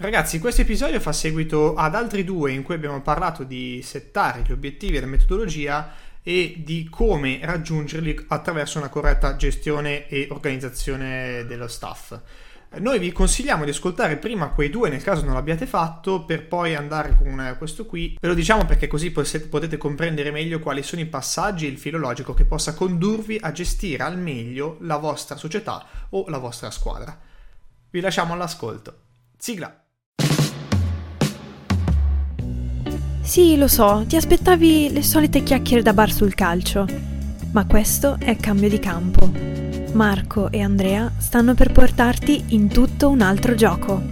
Ragazzi, questo episodio fa seguito ad altri due in cui abbiamo parlato di settare gli obiettivi e la metodologia e di come raggiungerli attraverso una corretta gestione e organizzazione dello staff. Noi vi consigliamo di ascoltare prima quei due nel caso non l'abbiate fatto per poi andare con questo qui. Ve lo diciamo perché così potete comprendere meglio quali sono i passaggi e il filo logico che possa condurvi a gestire al meglio la vostra società o la vostra squadra. Vi lasciamo all'ascolto. Sigla! Sì, lo so, ti aspettavi le solite chiacchiere da bar sul calcio, ma questo è cambio di campo. Marco e Andrea stanno per portarti in tutto un altro gioco.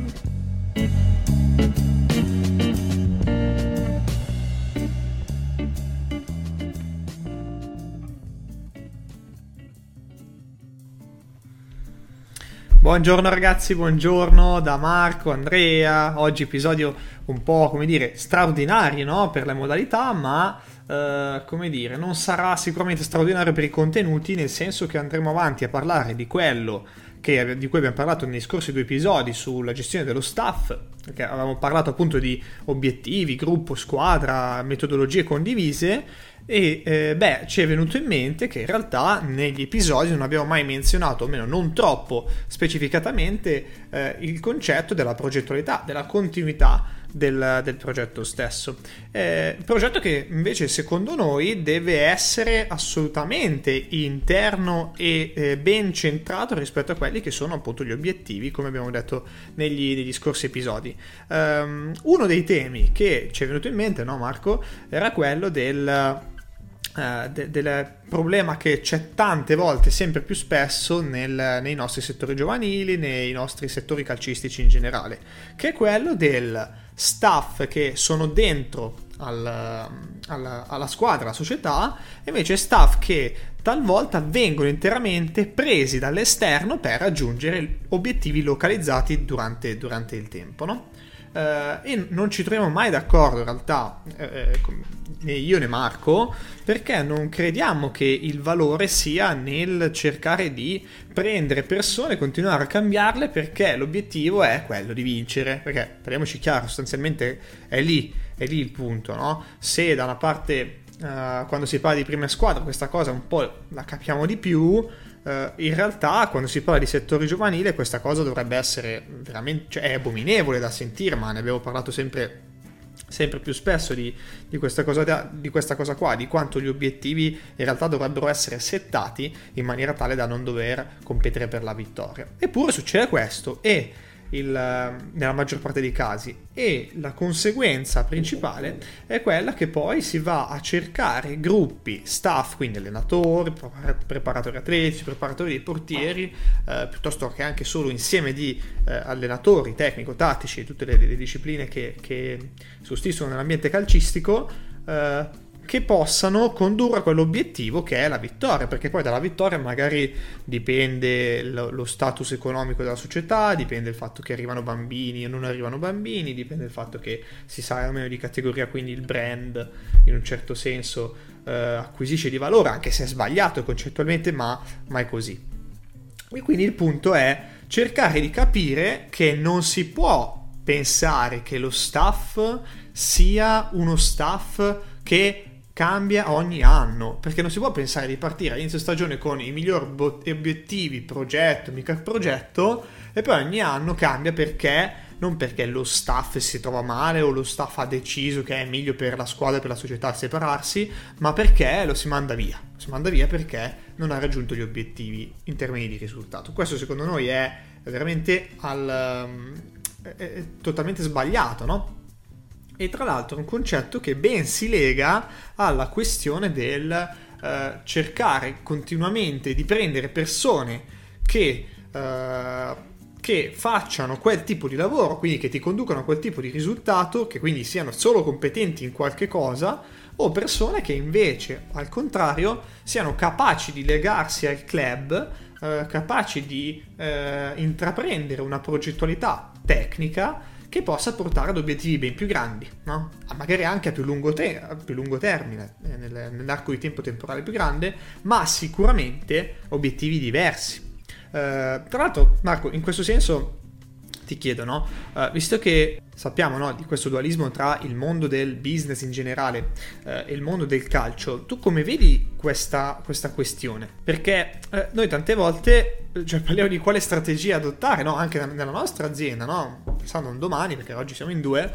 Buongiorno ragazzi, buongiorno da Marco, Andrea. Oggi episodio un po' come dire straordinario no? per le modalità, ma eh, come dire, non sarà sicuramente straordinario per i contenuti, nel senso che andremo avanti a parlare di quello che, di cui abbiamo parlato nei scorsi due episodi sulla gestione dello staff, perché avevamo parlato appunto di obiettivi, gruppo, squadra, metodologie condivise e eh, beh, ci è venuto in mente che in realtà negli episodi non abbiamo mai menzionato, almeno non troppo specificatamente, eh, il concetto della progettualità, della continuità del, del progetto stesso. Eh, progetto che invece secondo noi deve essere assolutamente interno e eh, ben centrato rispetto a quelli che sono appunto gli obiettivi, come abbiamo detto negli, negli scorsi episodi. Um, uno dei temi che ci è venuto in mente, no Marco, era quello del eh, de- del problema che c'è tante volte, sempre più spesso, nel, nei nostri settori giovanili, nei nostri settori calcistici in generale, che è quello del staff che sono dentro al, alla, alla, squadra, alla società, e invece staff che talvolta vengono interamente presi dall'esterno per raggiungere obiettivi localizzati durante, durante il tempo. No? Uh, e non ci troviamo mai d'accordo in realtà, eh, eh né io né Marco, perché non crediamo che il valore sia nel cercare di prendere persone e continuare a cambiarle perché l'obiettivo è quello di vincere, perché parliamoci chiaro, sostanzialmente è lì, è lì il punto, no? Se da una parte uh, quando si parla di prima squadra questa cosa un po' la capiamo di più, Uh, in realtà quando si parla di settore giovanile questa cosa dovrebbe essere veramente cioè, è abominevole da sentire ma ne abbiamo parlato sempre sempre più spesso di, di, questa cosa, di, questa cosa, qua, di quanto gli obiettivi in realtà dovrebbero essere settati in maniera tale da non dover competere per la vittoria. Eppure succede questo e il, nella maggior parte dei casi. E la conseguenza principale è quella che poi si va a cercare gruppi, staff, quindi allenatori, preparatori atletici, preparatori dei portieri, eh, piuttosto che anche solo insieme di eh, allenatori tecnico-tattici, tutte le, le discipline che, che sussistono nell'ambiente calcistico, eh, che possano condurre a quell'obiettivo che è la vittoria, perché poi dalla vittoria magari dipende lo, status economico della società, dipende il fatto che arrivano bambini o non arrivano bambini, dipende il fatto che si sa o meno di categoria, quindi il brand in un certo senso eh, acquisisce di valore, anche se è sbagliato concettualmente, ma, ma è così. E quindi il punto è cercare di capire che non si può pensare che lo staff sia uno staff che cambia ogni anno, perché non si può pensare di partire all'inizio stagione con i migliori obiettivi, progetto, mica progetto, e poi ogni anno cambia perché non perché lo staff si trova male o lo staff ha deciso che è meglio per la squadra e per la società separarsi, ma perché lo si manda via. Si manda via perché non ha raggiunto gli obiettivi in termini di risultato. Questo secondo noi è veramente al, è, è totalmente sbagliato, no? E tra l'altro un concetto che ben si lega alla questione del eh, cercare continuamente di prendere persone che, eh, che facciano quel tipo di lavoro, quindi che ti conducano a quel tipo di risultato, che quindi siano solo competenti in qualche cosa, o persone che invece, al contrario, siano capaci di legarsi al club, eh, capaci di eh, intraprendere una progettualità tecnica che possa portare ad obiettivi ben più grandi, no? magari anche a più lungo, te- a più lungo termine, eh, nel, nell'arco di tempo temporale più grande, ma sicuramente obiettivi diversi. Eh, tra l'altro, Marco, in questo senso ti chiedo, no? Uh, visto che sappiamo no, di questo dualismo tra il mondo del business in generale uh, e il mondo del calcio, tu come vedi questa, questa questione? Perché uh, noi tante volte cioè, parliamo di quale strategia adottare, no? Anche nella nostra azienda, no? Pensando un domani, perché oggi siamo in due,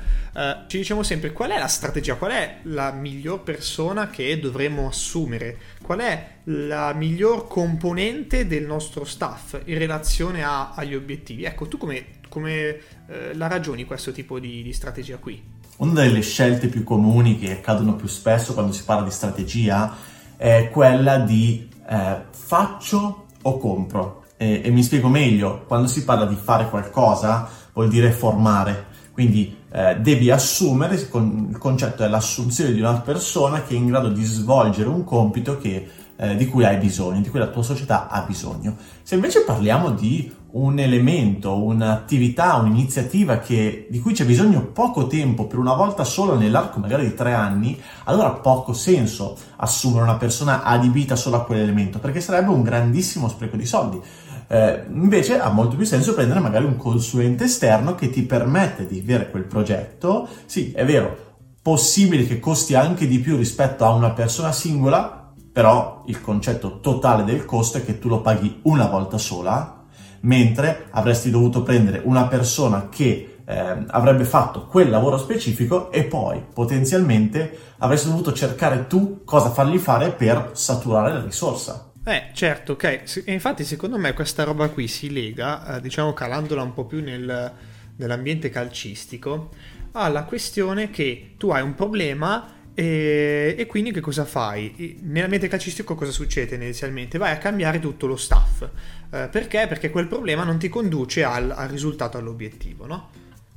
ci diciamo sempre qual è la strategia, qual è la miglior persona che dovremmo assumere, qual è la miglior componente del nostro staff in relazione a, agli obiettivi. Ecco, tu come, come eh, la ragioni questo tipo di, di strategia qui? Una delle scelte più comuni che accadono più spesso quando si parla di strategia è quella di eh, faccio o compro. E, e, mi spiego meglio, quando si parla di fare qualcosa vuol dire formare, quindi eh, devi assumere, il concetto è l'assunzione di una persona che è in grado di svolgere un compito che eh, di cui hai bisogno, di cui la tua società ha bisogno. Se invece parliamo di un elemento, un'attività, un'iniziativa che, di cui c'è bisogno poco tempo, per una volta solo nell'arco magari di tre anni, allora ha poco senso assumere una persona adibita solo a quell'elemento, perché sarebbe un grandissimo spreco di soldi. Eh, invece ha molto più senso prendere magari un consulente esterno che ti permette di avere quel progetto. Sì, è vero, possibile che costi anche di più rispetto a una persona singola, però il concetto totale del costo è che tu lo paghi una volta sola, mentre avresti dovuto prendere una persona che eh, avrebbe fatto quel lavoro specifico e poi potenzialmente avresti dovuto cercare tu cosa fargli fare per saturare la risorsa. Eh, certo, ok. infatti, secondo me, questa roba qui si lega, eh, diciamo, calandola un po' più nel, nell'ambiente calcistico, alla questione che tu hai un problema e, e, quindi che cosa fai? Nell'ambiente calcistico cosa succede inizialmente? Vai a cambiare tutto lo staff. Eh, perché? Perché quel problema non ti conduce al, al risultato, all'obiettivo, no?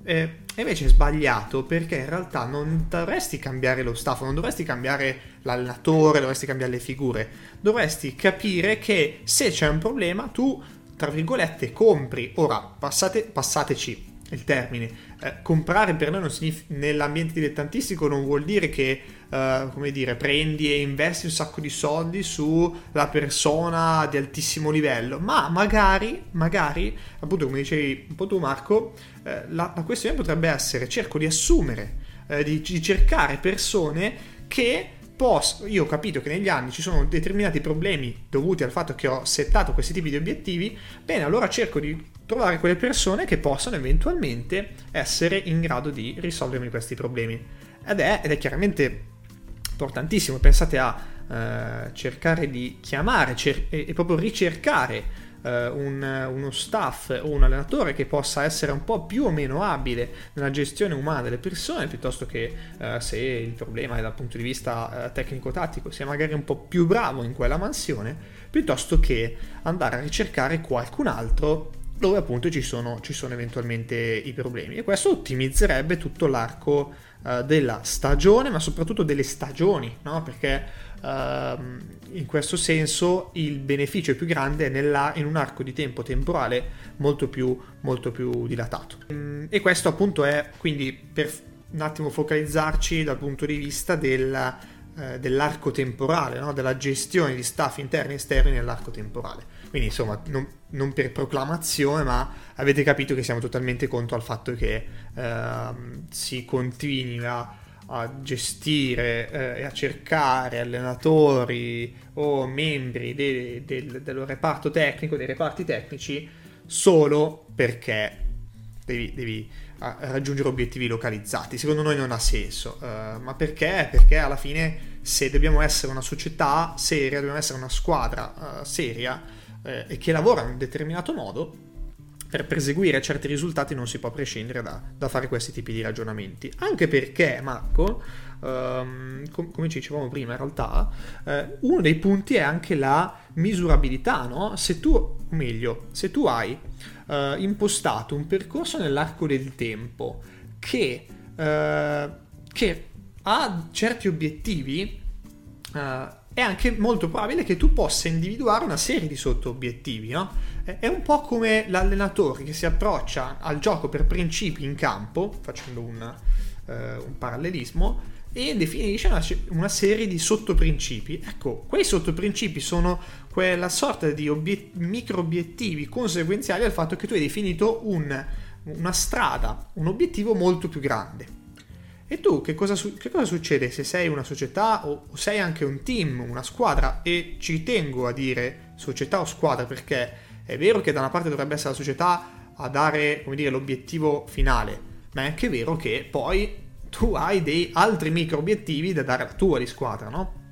E invece è sbagliato perché in realtà non dovresti cambiare lo staff, non dovresti cambiare l'allenatore, dovresti cambiare le figure. Dovresti capire che se c'è un problema tu, tra virgolette, compri. Ora, passate, passateci il termine. Eh, comprare per noi significa, nell'ambiente dilettantistico non vuol dire che, eh, come dire, prendi e investi un sacco di soldi sulla persona di altissimo livello, ma magari, magari, appunto come dicevi un po' tu Marco, eh, la, la, questione potrebbe essere cerco di assumere, eh, di, di cercare persone che posso, io ho capito che negli anni ci sono determinati problemi dovuti al fatto che ho settato questi tipi di obiettivi, bene, allora cerco di trovare quelle persone che possano eventualmente essere in grado di risolvermi questi problemi. Ed è, ed è chiaramente importantissimo, pensate a eh, cercare di chiamare cer- e, e, proprio ricercare eh, un, uno staff o un allenatore che possa essere un po' più o meno abile nella gestione umana delle persone, piuttosto che eh, se il problema è dal punto di vista eh, tecnico-tattico, sia magari un po' più bravo in quella mansione, piuttosto che andare a ricercare qualcun altro dove appunto ci sono, ci sono eventualmente i problemi. E questo ottimizzerebbe tutto l'arco uh, della stagione ma soprattutto delle stagioni no? perché uh, in questo senso il beneficio più grande nella, in un arco di tempo temporale molto più, molto più dilatato mm, e questo appunto è quindi per un attimo focalizzarci dal punto di vista della, uh, dell'arco temporale no? della gestione di staff interni e esterni nell'arco temporale quindi insomma, non, non, per proclamazione, ma avete capito che siamo totalmente contro al fatto che eh, si continui a, a gestire eh, e a cercare allenatori o membri de, de, del reparto tecnico, dei reparti tecnici, solo perché devi, devi raggiungere obiettivi localizzati. Secondo noi non ha senso, uh, ma perché? Perché alla fine se dobbiamo essere una società seria, dobbiamo essere una squadra uh, seria, eh, e che lavora in un determinato modo, per perseguire certi risultati non si può prescindere da, da fare questi tipi di ragionamenti. Anche perché, Marco, um, com- come ci dicevamo prima, in realtà, eh, uno dei punti è anche la misurabilità, no? Se tu, o meglio, se tu hai uh, impostato un percorso nell'arco del tempo che, uh, che ha certi obiettivi, uh, è anche molto probabile che tu possa individuare una serie di sotto-obiettivi, no? È un po' come l'allenatore che si approccia al gioco per principi in campo, facendo un, uh, un parallelismo, e definisce una, una, serie di sottoprincipi. Ecco, quei sottoprincipi sono quella sorta di obiet- micro obiettivi conseguenziali al fatto che tu hai definito un una strada, un obiettivo molto più grande. E tu che cosa, che cosa, succede se sei una società o, sei anche un team, una squadra? E ci tengo a dire società o squadra perché è vero che da una parte dovrebbe essere la società a dare, dire, l'obiettivo finale, ma è anche vero che poi tu hai dei altri micro obiettivi da dare alla tua di squadra, no?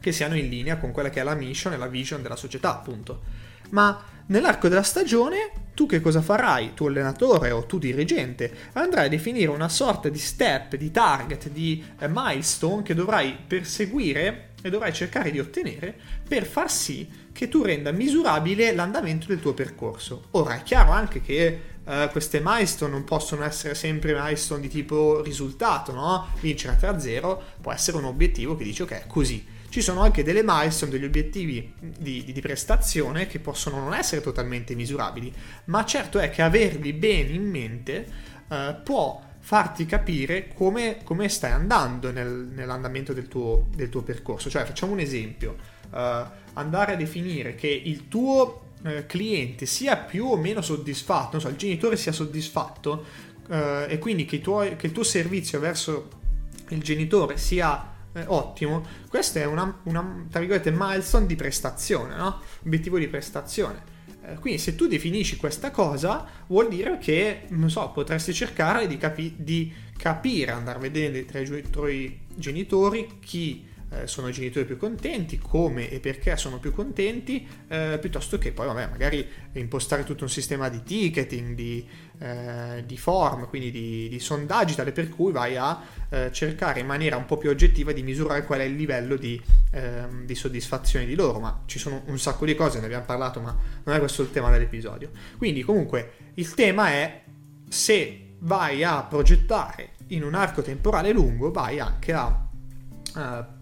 Che siano in linea con quella che è la mission e la vision della società, appunto. Ma nell'arco della stagione tu che cosa farai? Tu allenatore o tu dirigente andrai a definire una sorta di step, di target, di eh, milestone che dovrai perseguire e dovrai cercare di ottenere per far sì che tu renda misurabile l'andamento del tuo percorso. Ora è chiaro anche che uh, queste milestone non possono essere sempre milestone di tipo risultato, no? Vincere 3-0 può essere un obiettivo che dice ok, così. Ci sono anche delle milestone, degli obiettivi di, di, di prestazione che possono non essere totalmente misurabili, ma certo è che averli bene in mente uh, può farti capire come, come stai andando nel, nell'andamento del tuo, del tuo, percorso. Cioè, facciamo un esempio, uh, andare a definire che il tuo uh, cliente sia più o meno soddisfatto, non so, il genitore sia soddisfatto uh, e quindi che, tuoi, che, il tuo servizio verso il genitore sia ottimo, questo è una, una, tra virgolette, milestone di prestazione, no? Obiettivo di prestazione. Quindi se tu definisci questa cosa vuol dire che, non so, potresti cercare di, capi- di capire, andare a vedere tra i tuoi genitori chi eh, sono i genitori più contenti, come e perché sono più contenti, eh, piuttosto che poi vabbè, magari impostare tutto un sistema di ticketing, di, eh, di form, quindi di, di, sondaggi, tale per cui vai a eh, cercare in maniera un po' più oggettiva di misurare qual è il livello di, ehm, di soddisfazione di loro, ma ci sono un sacco di cose, ne abbiamo parlato, ma non è questo il tema dell'episodio. Quindi comunque il tema è se vai a progettare in un arco temporale lungo, vai anche a Uh,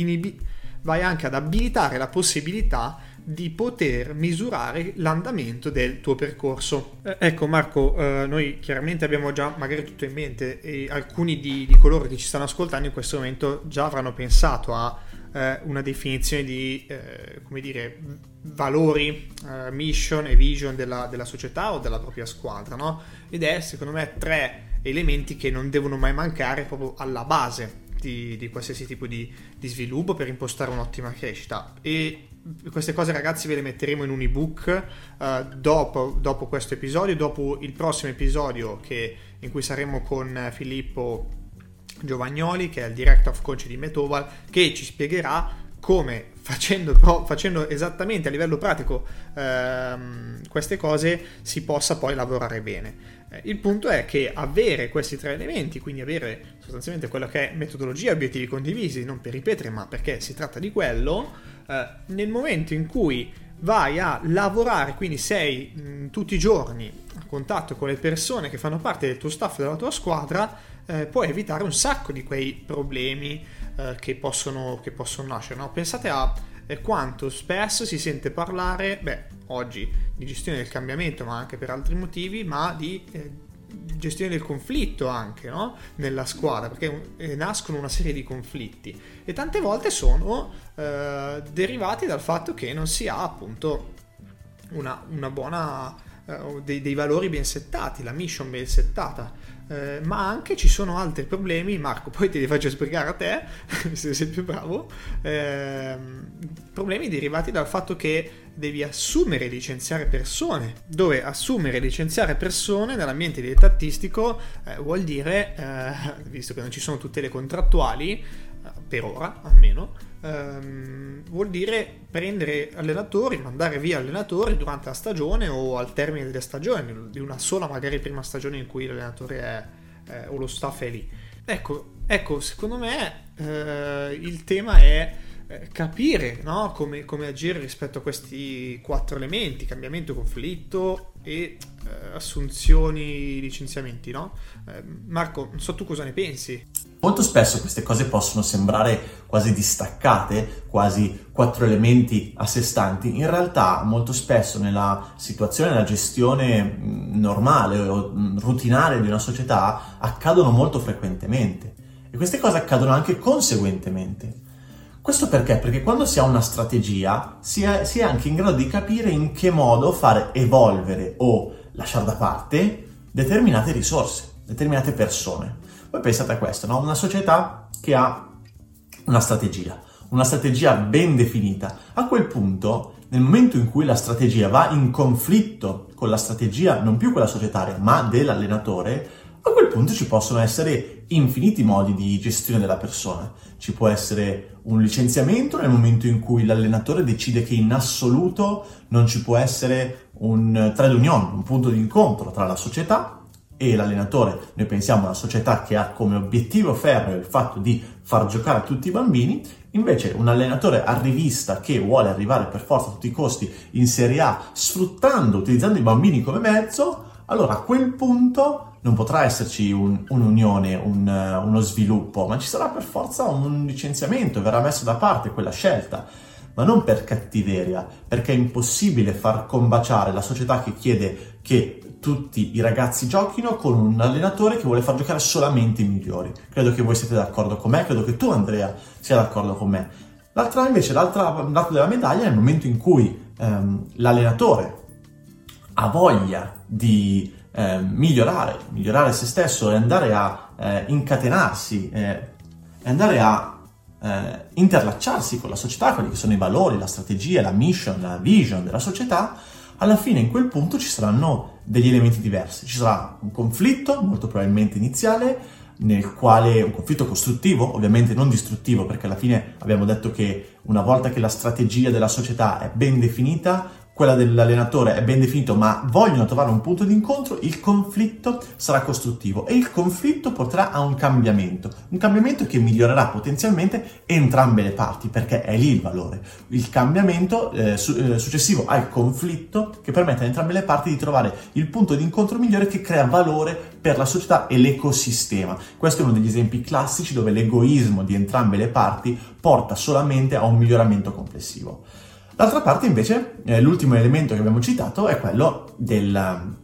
inibi- vai anche ad abilitare la possibilità di poter misurare l'andamento del tuo percorso. Eh, ecco Marco, eh, noi chiaramente abbiamo già magari tutto in mente e alcuni di, di, coloro che ci stanno ascoltando in questo momento già avranno pensato a eh, una definizione di, eh, come dire, valori, eh, mission e vision della, della, società o della propria squadra, no? Ed è secondo me tre elementi che non devono mai mancare proprio alla base di, di qualsiasi tipo di, di, sviluppo per impostare un'ottima crescita. E queste cose, ragazzi, ve le metteremo in un ebook uh, dopo, dopo, questo episodio, dopo il prossimo episodio che, in cui saremo con Filippo Giovagnoli, che è il director of coach di Metoval, che ci spiegherà come facendo, facendo, esattamente a livello pratico ehm, queste cose si possa poi lavorare bene. Eh, il punto è che avere questi tre elementi, quindi avere sostanzialmente quello che è metodologia e obiettivi condivisi, non per ripetere, ma perché si tratta di quello, eh, nel momento in cui vai a lavorare, quindi sei mh, tutti i giorni a contatto con le persone che fanno parte del tuo staff della tua squadra, eh, puoi evitare un sacco di quei problemi eh, che, possono, che, possono, nascere. No? Pensate a eh, quanto spesso si sente parlare, beh, oggi di gestione del cambiamento, ma anche per altri motivi, ma di eh, gestione del conflitto anche no? nella squadra, perché eh, nascono una serie di conflitti e tante volte sono eh, derivati dal fatto che non si ha appunto una, una buona, eh, dei, dei, valori ben settati, la mission ben settata. Eh, ma anche ci sono altri problemi, Marco, poi te li faccio spiegare a te, se sei più bravo, ehm, problemi derivati dal fatto che devi assumere e licenziare persone, dove assumere e licenziare persone nell'ambiente dilettantistico eh, vuol dire, eh, visto che non ci sono tutte le contrattuali, eh, per ora almeno, ehm, vuol dire prendere allenatori, mandare via allenatori durante la stagione o al termine delle stagioni, di una sola magari prima stagione in cui l'allenatore è, eh, o lo staff è lì. Ecco, ecco secondo me eh, il tema è eh, capire no? come, come, agire rispetto a questi quattro elementi, cambiamento, conflitto e eh, assunzioni, licenziamenti. No? Eh, Marco, non so tu cosa ne pensi. Molto spesso queste cose possono sembrare quasi distaccate, quasi quattro elementi a sé stanti. In realtà molto spesso nella situazione, nella gestione normale o rutinaria di una società accadono molto frequentemente. E queste cose accadono anche conseguentemente. Questo perché? Perché quando si ha una strategia si è, si è anche in grado di capire in che modo fare evolvere o lasciare da parte determinate risorse, determinate persone. Voi pensate a questo, no? Una società che ha una strategia, una strategia ben definita. A quel punto, nel momento in cui la strategia va in conflitto con la strategia non più quella societaria, ma dell'allenatore, a quel punto ci possono essere infiniti modi di gestione della persona. Ci può essere un licenziamento nel momento in cui l'allenatore decide che in assoluto non ci può essere un trade union, un punto di incontro tra la società e l'allenatore. Noi pensiamo a una società che ha come obiettivo ferreo il fatto di far giocare tutti i bambini, invece un allenatore arrivista che vuole arrivare per forza a tutti i costi in Serie A sfruttando, utilizzando i bambini come mezzo, allora a quel punto non potrà esserci un, un'unione, un, uno sviluppo, ma ci sarà per forza un licenziamento, verrà messo da parte quella scelta. Ma non per cattiveria, perché è impossibile far combaciare la società che chiede che tutti i ragazzi giochino con un allenatore che vuole far giocare solamente i migliori. Credo che voi siete d'accordo con me, credo che tu Andrea sia d'accordo con me. L'altra invece, l'altro lato della medaglia è il momento in cui ehm, l'allenatore ha voglia di eh, migliorare, migliorare se stesso e andare a eh, incatenarsi eh, andare a eh, interlacciarsi con la società, quelli che sono i valori, la strategia, la mission, la vision della società, alla fine in quel punto ci saranno degli elementi diversi. Ci sarà un conflitto, molto probabilmente iniziale, nel quale un conflitto costruttivo, ovviamente non distruttivo, perché alla fine abbiamo detto che una volta che la strategia della società è ben definita, quella dell'allenatore è ben definito, ma vogliono trovare un punto di incontro, il conflitto sarà costruttivo e il conflitto porterà a un cambiamento, un cambiamento che migliorerà potenzialmente entrambe le parti, perché è lì il valore. Il cambiamento eh, su- eh, successivo al conflitto che permette a entrambe le parti di trovare il punto di incontro migliore che crea valore per la società e l'ecosistema. Questo è uno degli esempi classici dove l'egoismo di entrambe le parti porta solamente a un miglioramento complessivo. D'altra parte invece eh, l'ultimo elemento che abbiamo citato è quello del,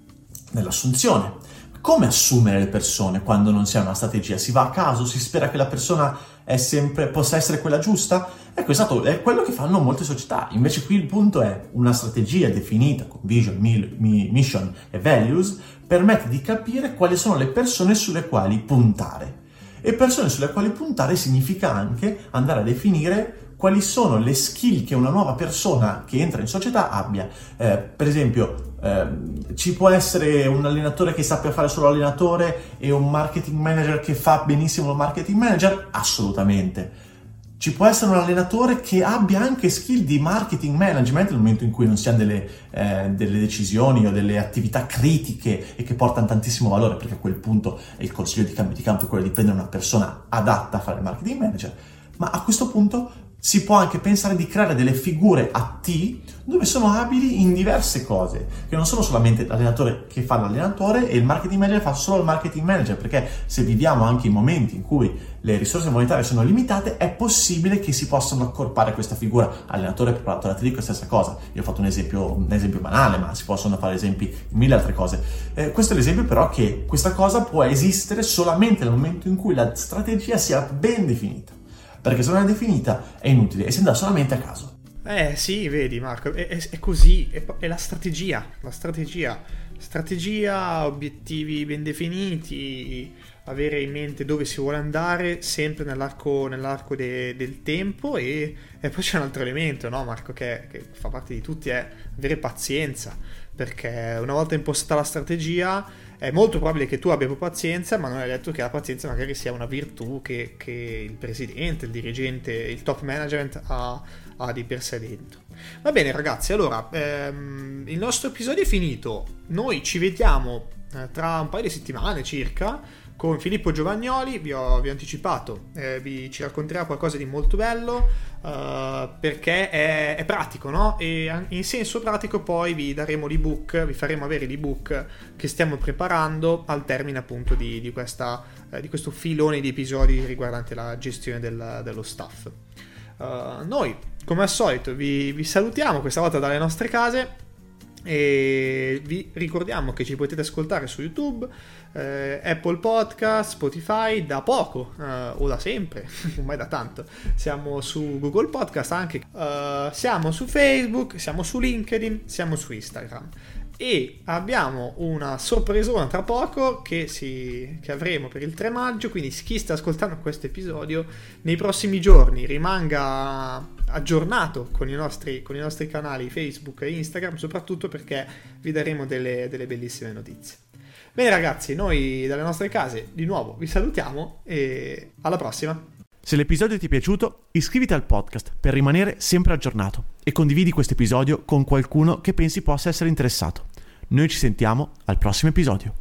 dell'assunzione. Come assumere le persone quando non si ha una strategia? Si va a caso? Si spera che la persona sempre, possa essere quella giusta? Ecco, esatto, è quello che fanno molte società. Invece qui il punto è una strategia definita con vision, mission e values permette di capire quali sono le persone sulle quali puntare. E persone sulle quali puntare significa anche andare a definire quali sono le skill che una nuova persona che entra in società abbia. Eh, per esempio, eh, ci può essere un allenatore che sappia fare solo allenatore e un marketing manager che fa benissimo il marketing manager? Assolutamente. Ci può essere un allenatore che abbia anche skill di marketing management nel momento in cui non si hanno delle, eh, delle, decisioni o delle attività critiche e che portano tantissimo valore, perché a quel punto il consiglio di cambio di campo è quello di prendere una persona adatta a fare marketing manager. Ma a questo punto si può anche pensare di creare delle figure a T dove sono abili in diverse cose, che non sono solamente l'allenatore che fa l'allenatore e il marketing manager fa solo il marketing manager, perché se viviamo anche in momenti in cui le risorse monetarie sono limitate, è possibile che si possano accorpare questa figura. Allenatore, preparatore atletico, stessa cosa. Io ho fatto un esempio, un esempio banale, ma si possono fare esempi in mille altre cose. Eh, questo è l'esempio però che questa cosa può esistere solamente nel momento in cui la strategia sia ben definita perché se non è definita è inutile e si andrà solamente a caso. Eh sì, vedi Marco, è, è, è così, è, è, la strategia, la strategia, strategia, obiettivi ben definiti, avere in mente dove si vuole andare sempre nell'arco, nell'arco de, del tempo e, e, poi c'è un altro elemento, no Marco, che, che fa parte di tutti, è avere pazienza, perché una volta impostata la strategia è molto probabile che tu abbia più pazienza, ma non è detto che la pazienza magari sia una virtù che, che il presidente, il dirigente, il top management ha, ha, di per sé dentro. Va bene ragazzi, allora ehm, il nostro episodio è finito, noi ci vediamo eh, tra un paio di settimane circa con Filippo Giovagnoli, vi ho, vi ho anticipato, eh, vi ci racconterà qualcosa di molto bello uh, perché è, è, pratico, no? E in senso pratico poi vi daremo l'ebook, vi faremo avere l'ebook che stiamo preparando al termine appunto di, di, questa, eh, di questo filone di episodi riguardante la gestione del, dello staff. Uh, noi, come al solito, vi, vi salutiamo questa volta dalle nostre case e vi ricordiamo che ci potete ascoltare su YouTube, eh, Apple Podcast, Spotify, da poco eh, o da sempre, ormai da tanto. Siamo su Google Podcast anche, eh, siamo su Facebook, siamo su LinkedIn, siamo su Instagram. E abbiamo una sorpresona tra poco che, si, che, avremo per il 3 maggio, quindi chi sta ascoltando questo episodio nei prossimi giorni rimanga aggiornato con i nostri, con i nostri canali Facebook e Instagram, soprattutto perché vi daremo delle, delle bellissime notizie. Bene ragazzi, noi dalle nostre case di nuovo vi salutiamo e alla prossima. Se l'episodio ti è piaciuto, iscriviti al podcast per rimanere sempre aggiornato e condividi questo episodio con qualcuno che pensi possa essere interessato. Noi ci sentiamo al prossimo episodio.